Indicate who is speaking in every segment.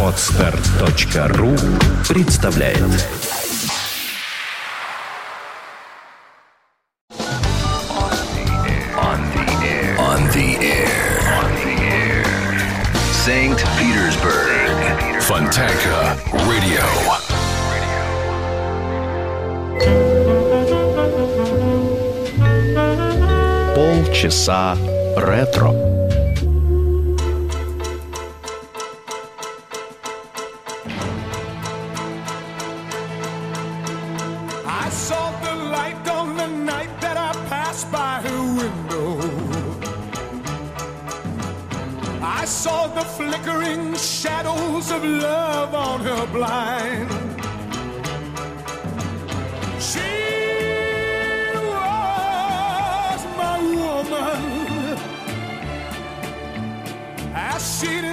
Speaker 1: Отстар.ру представляет Санкт Петербург. Фонтанка Радио. Полчаса ретро.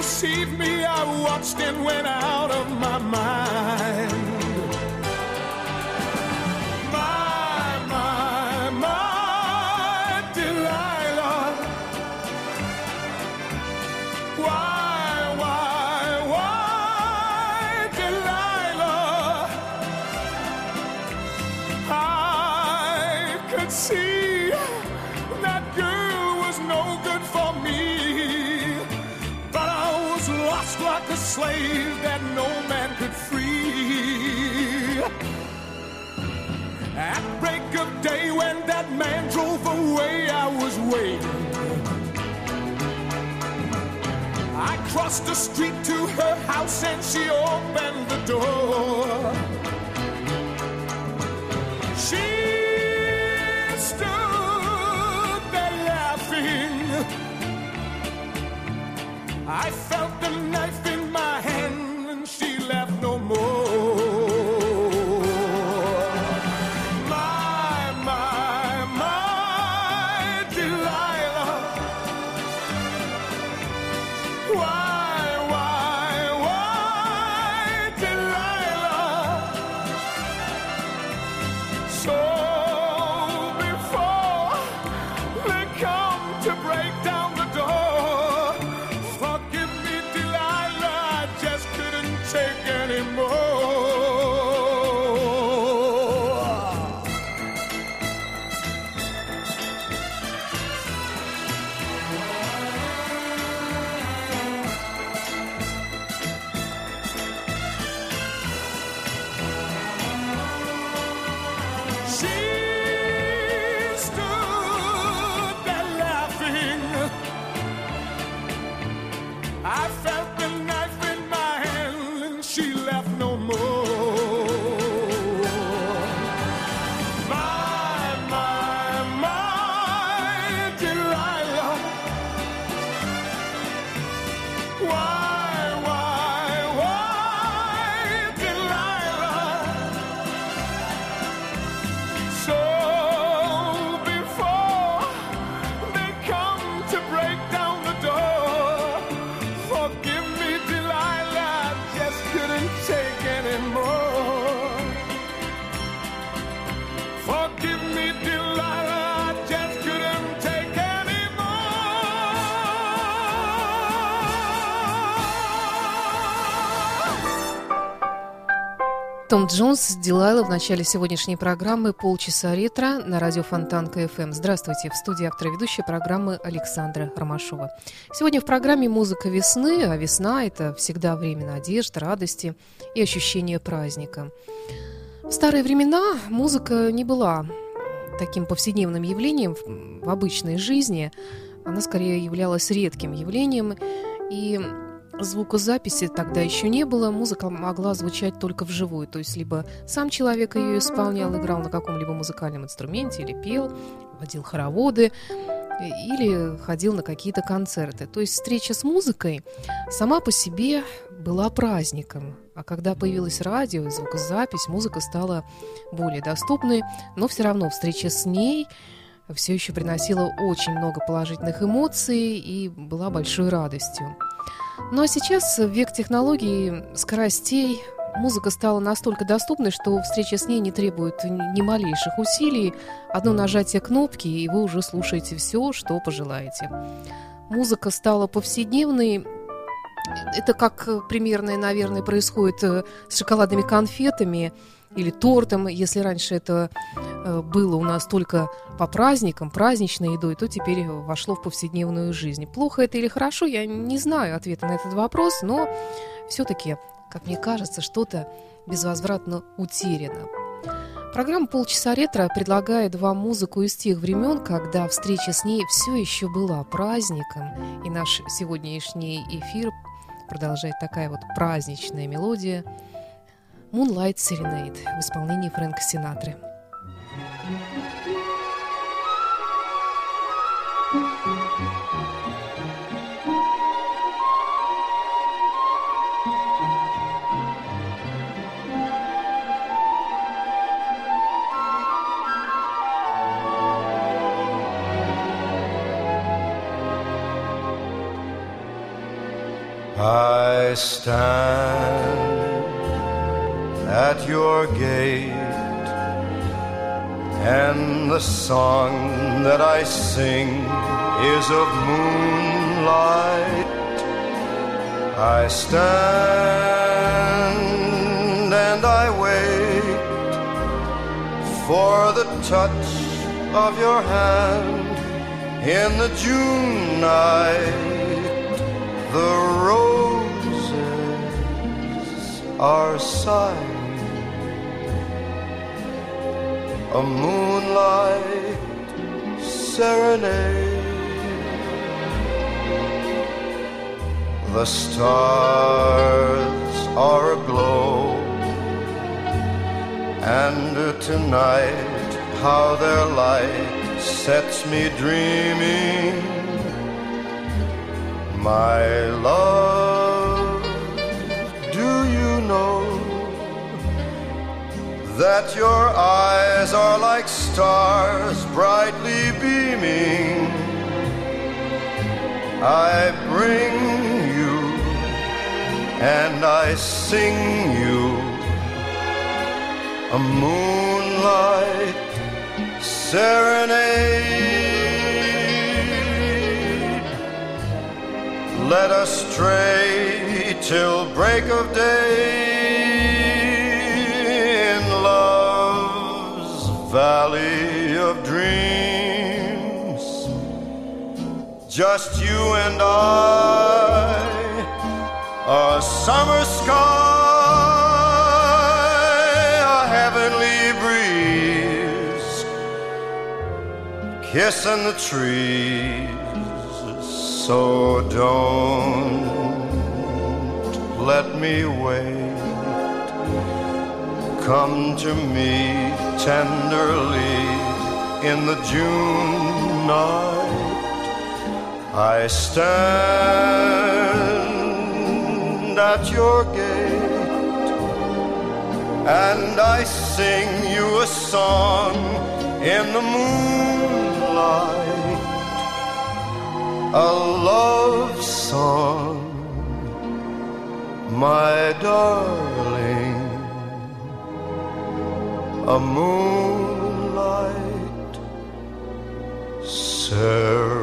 Speaker 2: Deceived me, I watched and went out of my mind. Slave that no man could free. At break of day when that man drove away, I was waiting. I crossed the street to her house and she opened the door. She stood there laughing. I felt the knife
Speaker 3: Том Джонс, Дилайла в начале сегодняшней программы «Полчаса ретро» на радио Фонтан КФМ. Здравствуйте, в студии автора ведущей программы Александра Ромашова. Сегодня в программе «Музыка весны», а весна – это всегда время надежд, радости и ощущения праздника. В старые времена музыка не была таким повседневным явлением в обычной жизни. Она скорее являлась редким явлением, и звукозаписи тогда еще не было, музыка могла звучать только вживую, то есть либо сам человек ее исполнял, играл на каком-либо музыкальном инструменте или пел, водил хороводы, э, или ходил на какие-то концерты. То есть встреча с музыкой сама по себе была праздником. А когда появилось радио звукозапись, музыка стала более доступной, но все равно встреча с ней все еще приносила очень много положительных эмоций и была большой радостью. Ну а сейчас, век технологий, скоростей, музыка стала настолько доступной, что встреча с ней не требует ни малейших усилий. Одно нажатие кнопки, и вы уже слушаете все, что пожелаете. Музыка стала повседневной это как примерно, наверное, происходит с шоколадными конфетами или тортом. Если раньше это было у нас только по праздникам, праздничной едой, то теперь вошло в повседневную жизнь. Плохо это или хорошо, я не знаю ответа на этот вопрос, но все-таки, как мне кажется, что-то безвозвратно утеряно. Программа «Полчаса ретро» предлагает вам музыку из тех времен, когда встреча с ней все еще была праздником. И наш сегодняшний эфир продолжает такая вот праздничная мелодия «Moonlight Serenade» в исполнении Фрэнка Синатры.
Speaker 4: I stand at your gate, and the song that I sing is of moonlight. I stand and I wait for the touch of your hand in the June night the roses are sighing, a moonlight serenade. The stars are aglow, and tonight how their light sets me dreaming. My love, know that your eyes are like stars brightly beaming? I bring you and I sing you a moonlight serenade. let us stray till break of day in love's valley of dreams. Just you and I, a summer sky, a heavenly breeze, kissing the trees so don't let me wait. Come to me tenderly in the June night. I stand at your gate and I sing you a song in the moonlight a love song, my darling, a moonlight serenade.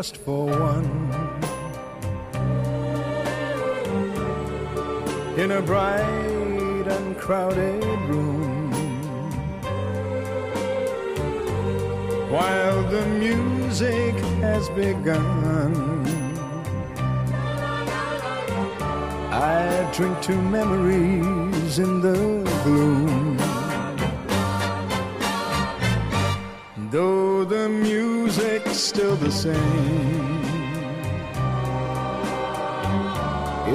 Speaker 4: Just for one. In a bright and crowded room, while the music has begun, I drink to memories in the gloom. Same,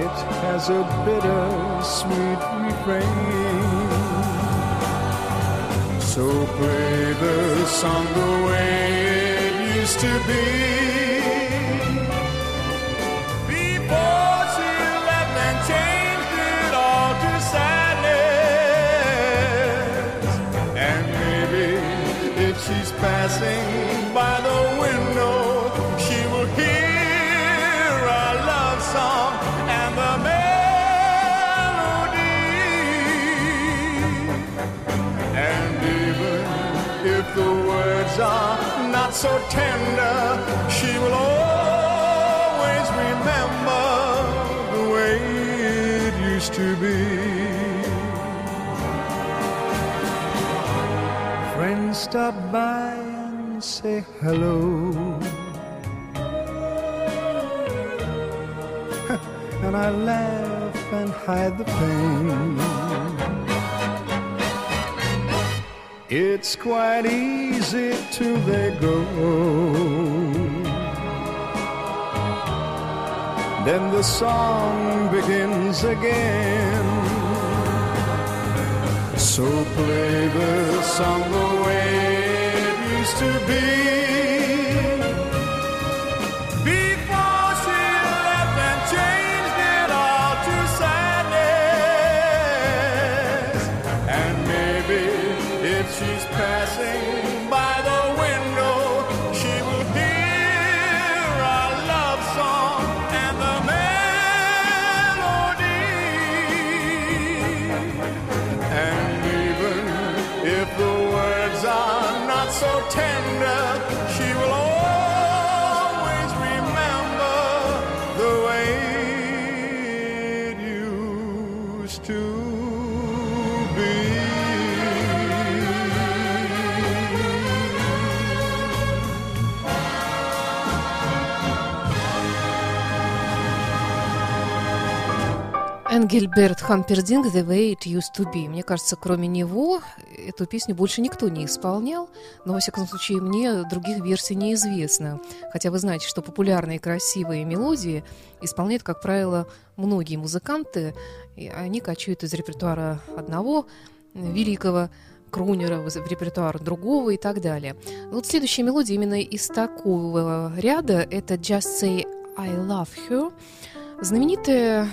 Speaker 4: it has a bitter sweet refrain. So play the song the way it
Speaker 2: used to be. So tender, she will always remember the way it used to be. Friends stop by and say hello. and I laugh and hide the pain. It's quite easy till they go. Then the song begins again. So play the song the way it used to be.
Speaker 3: Энгельберт Хампердинг «The Way It Used To Be». Мне кажется, кроме него эту песню больше никто не исполнял, но, во всяком случае, мне других версий неизвестно. Хотя вы знаете, что популярные красивые мелодии исполняют, как правило, многие музыканты, и они качают из репертуара одного великого крунера в репертуар другого и так далее. Вот следующая мелодия именно из такого ряда – это «Just Say I Love Her», Знаменитая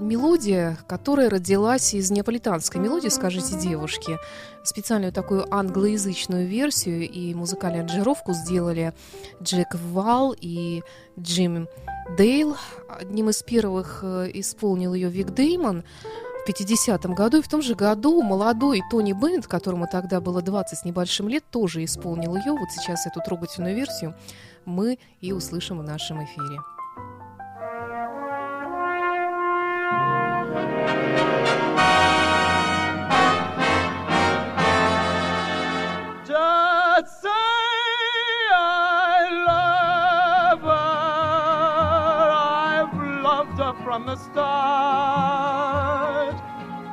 Speaker 3: мелодия, которая родилась из неаполитанской мелодии «Скажите девушке». Специальную такую англоязычную версию и музыкальную аранжировку сделали Джек Вал и Джим Дейл. Одним из первых э, исполнил ее Вик Деймон в 50-м году. И в том же году молодой Тони Беннет, которому тогда было 20 с небольшим лет, тоже исполнил ее. Вот сейчас эту трогательную версию мы и услышим в нашем эфире.
Speaker 2: From the start.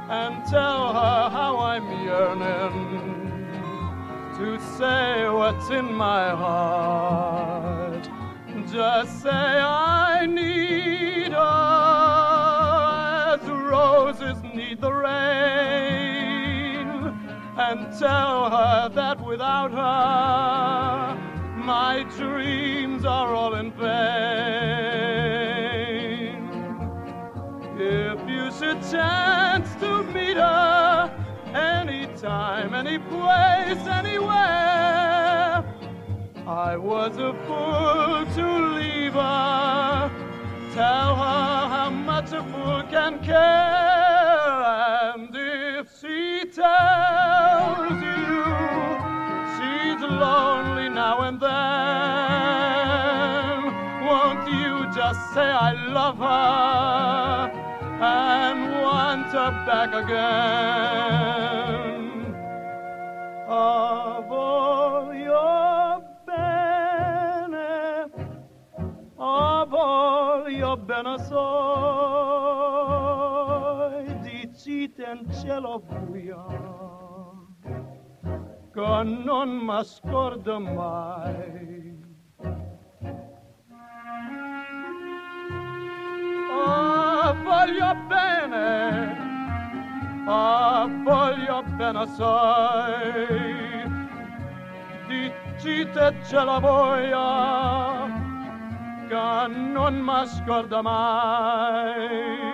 Speaker 2: And tell her how I'm yearning to say what's in my heart. Just say I need her as roses need the rain and tell her that without her I was a fool to leave her. Tell her how much a fool can care. And if she tells you she's lonely now and then, won't you just say I love her and want her back again? Dicite in cielo buio, che non m'ascordo mai. Ah, voglio bene, ah, voglio bene assai. Dici
Speaker 5: te ce la voia che non mi scorda mai.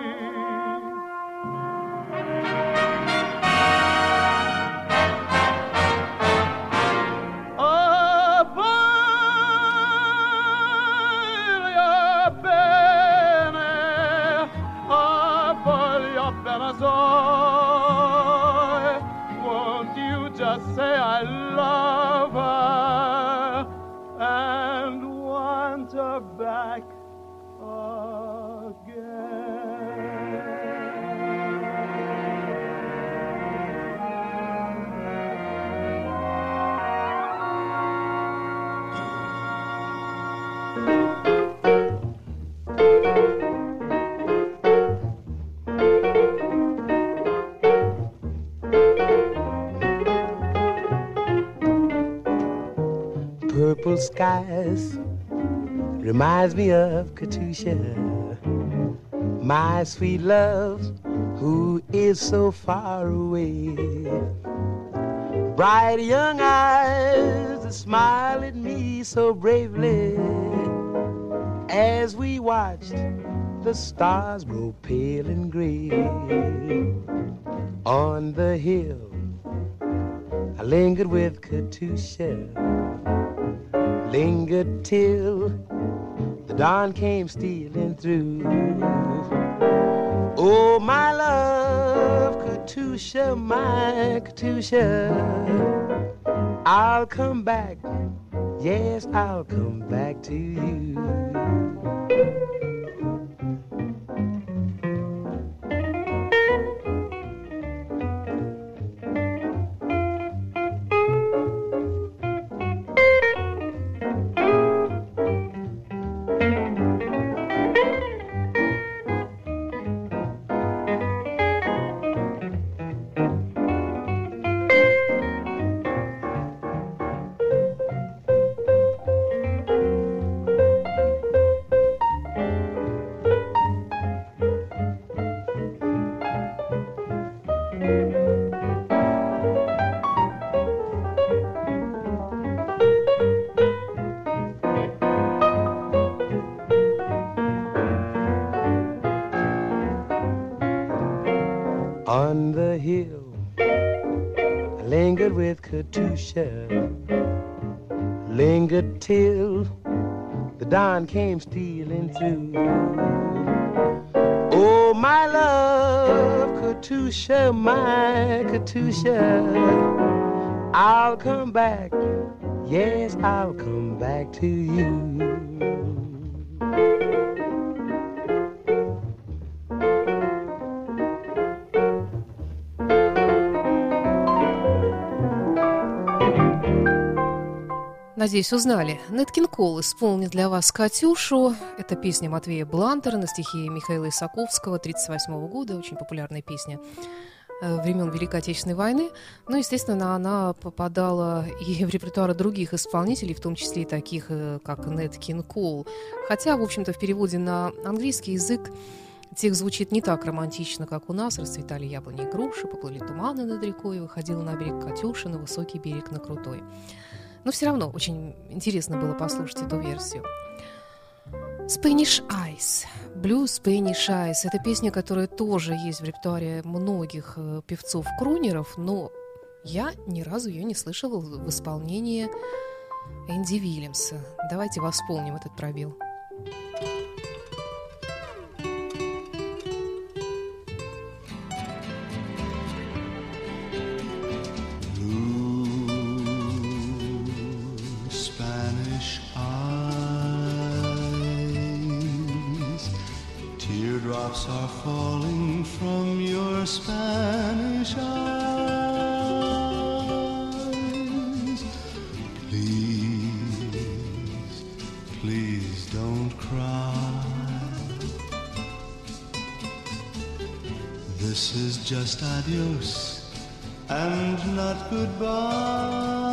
Speaker 6: Skies reminds me of Katusha, my sweet love, who is so far away. Bright young eyes that smile at me so bravely as we watched the stars grow pale and gray on the hill. I lingered with Katusha lingered till the dawn came stealing through. Oh, my love, Katusha, my Katusha, I'll come back. Yes, I'll come back to you. Lingered till the dawn came stealing through. Oh, my love, Katusha, my Katusha, I'll come back. Yes, I'll come back to you.
Speaker 3: Надеюсь, узнали. Неткин Кол исполнит для вас «Катюшу». Это песня Матвея Блантера на стихи Михаила Исаковского 1938 года. Очень популярная песня э, времен Великой Отечественной войны. Ну, естественно, она попадала и в репертуар других исполнителей, в том числе и таких, э, как Нет Кин Кол. Хотя, в общем-то, в переводе на английский язык Тех звучит не так романтично, как у нас. Расцветали яблони и груши, поплыли туманы над рекой, выходила на берег Катюша, на высокий берег на крутой. Но все равно очень интересно было послушать эту версию. Spanish Eyes. Blue Spanish Eyes. Это песня, которая тоже есть в репертуаре многих э, певцов-крунеров, но я ни разу ее не слышала в исполнении Энди Вильямса. Давайте восполним этот пробел.
Speaker 7: Drops are falling from your Spanish eyes. Please, please don't cry. This is just adios and not goodbye.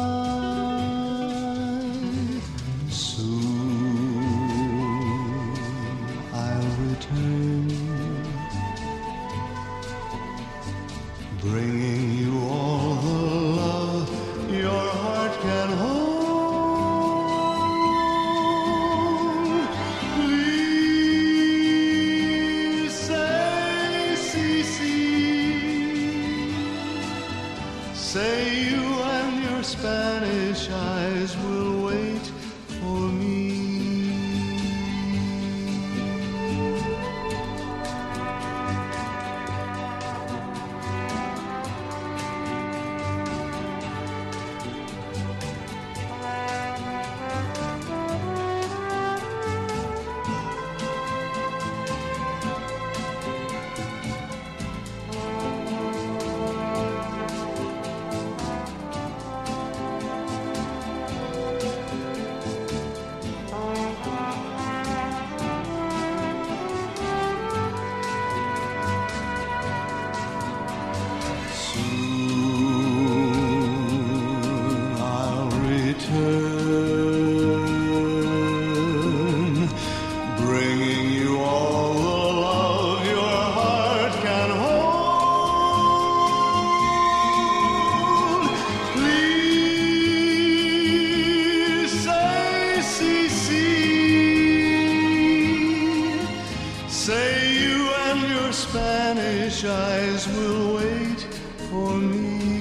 Speaker 7: Spanish eyes will wait for me.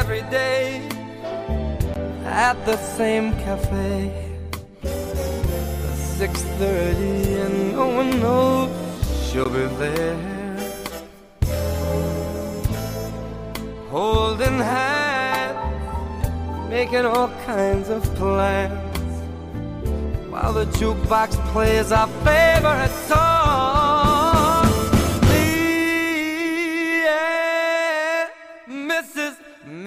Speaker 8: Every day at the same cafe. Six thirty, and no one knows she'll be there. Holding hands, making all kinds of plans, while the jukebox plays our favorite song.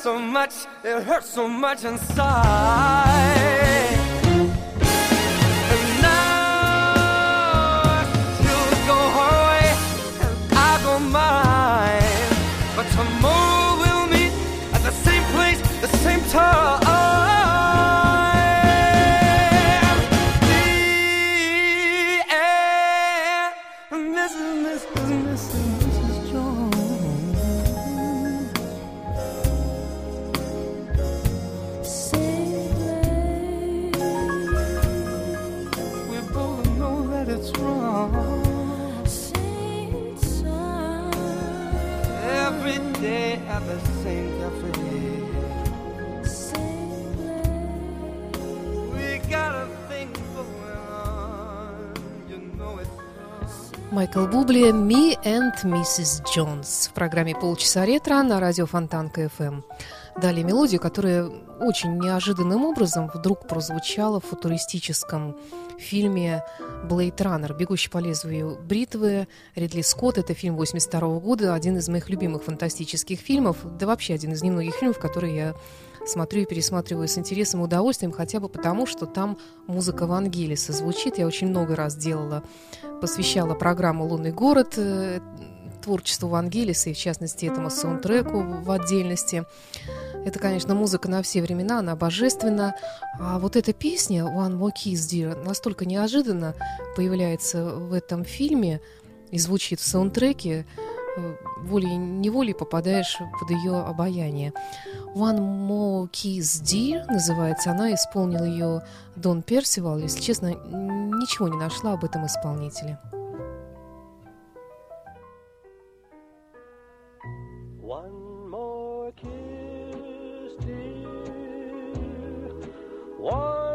Speaker 8: so much, it hurts so much inside.
Speaker 3: Бубли «Me and Mrs. Jones» в программе «Полчаса ретро» на радио Фонтанка FM. Далее мелодия, которая очень неожиданным образом вдруг прозвучала в футуристическом фильме «Блейд Раннер», «Бегущий по лезвию бритвы», Ридли Скотт. Это фильм 82 года, один из моих любимых фантастических фильмов, да вообще один из немногих фильмов, которые я смотрю и пересматриваю с интересом и удовольствием, хотя бы потому, что там музыка Вангелиса звучит. Я очень много раз делала, посвящала программу «Лунный город», э, творчеству Вангелиса, и в частности этому саундтреку в отдельности. Это, конечно, музыка на все времена, она божественна. А вот эта песня «One More Kiss, Dear» настолько неожиданно появляется в этом фильме и звучит в саундтреке, э, волей-неволей попадаешь под ее обаяние. «One More Kiss, Dear» называется она, исполнил ее Дон Персивал. Если честно, ничего не нашла об этом исполнителе.
Speaker 9: One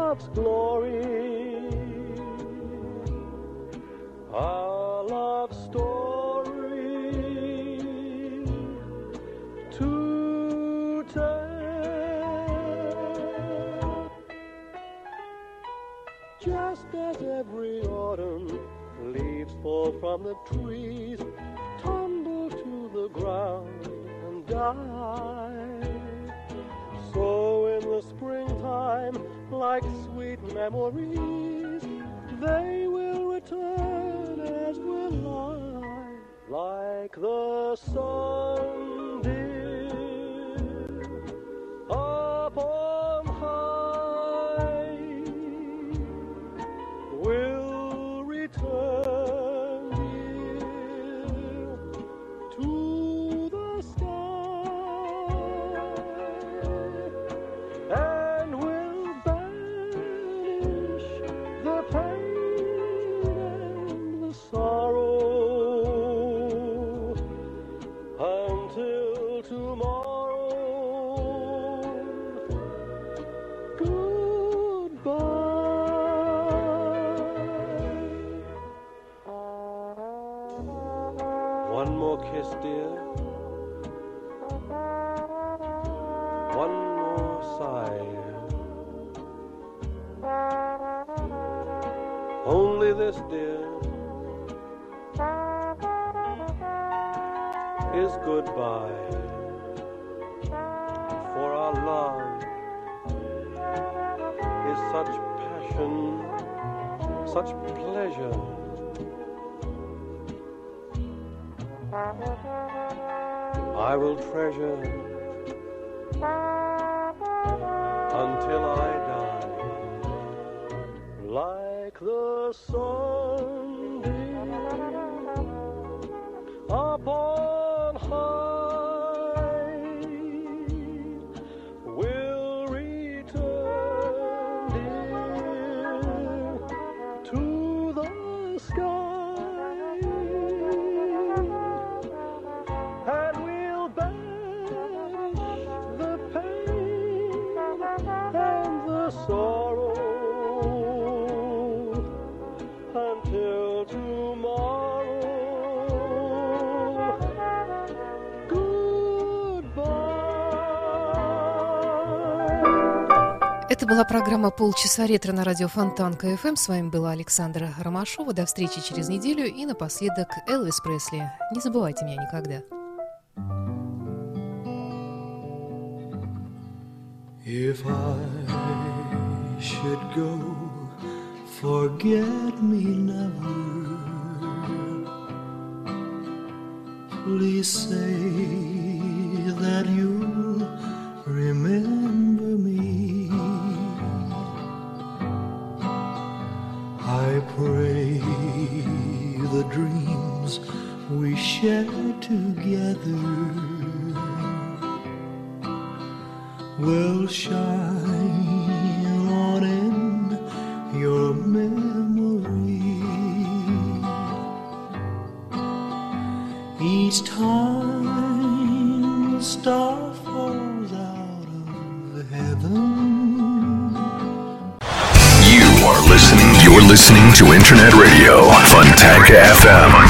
Speaker 9: love's glory. Our love story to tell. Just as every autumn leaves fall from the trees, tumble to the ground and die. So in the springtime, like sweet memories, they will return as will I, like the sun, like the sun. Upon
Speaker 3: была программа «Полчаса ретро» на радио Фонтан КФМ. С вами была Александра Ромашова. До встречи через неделю. И напоследок Элвис Пресли. Не забывайте меня никогда.
Speaker 7: If I should go, forget me never. Please say that you remember we shared together will shine on in your memory. Each time star falls out of heaven.
Speaker 1: You are listening. You're listening to Internet Radio, Fontanka FM.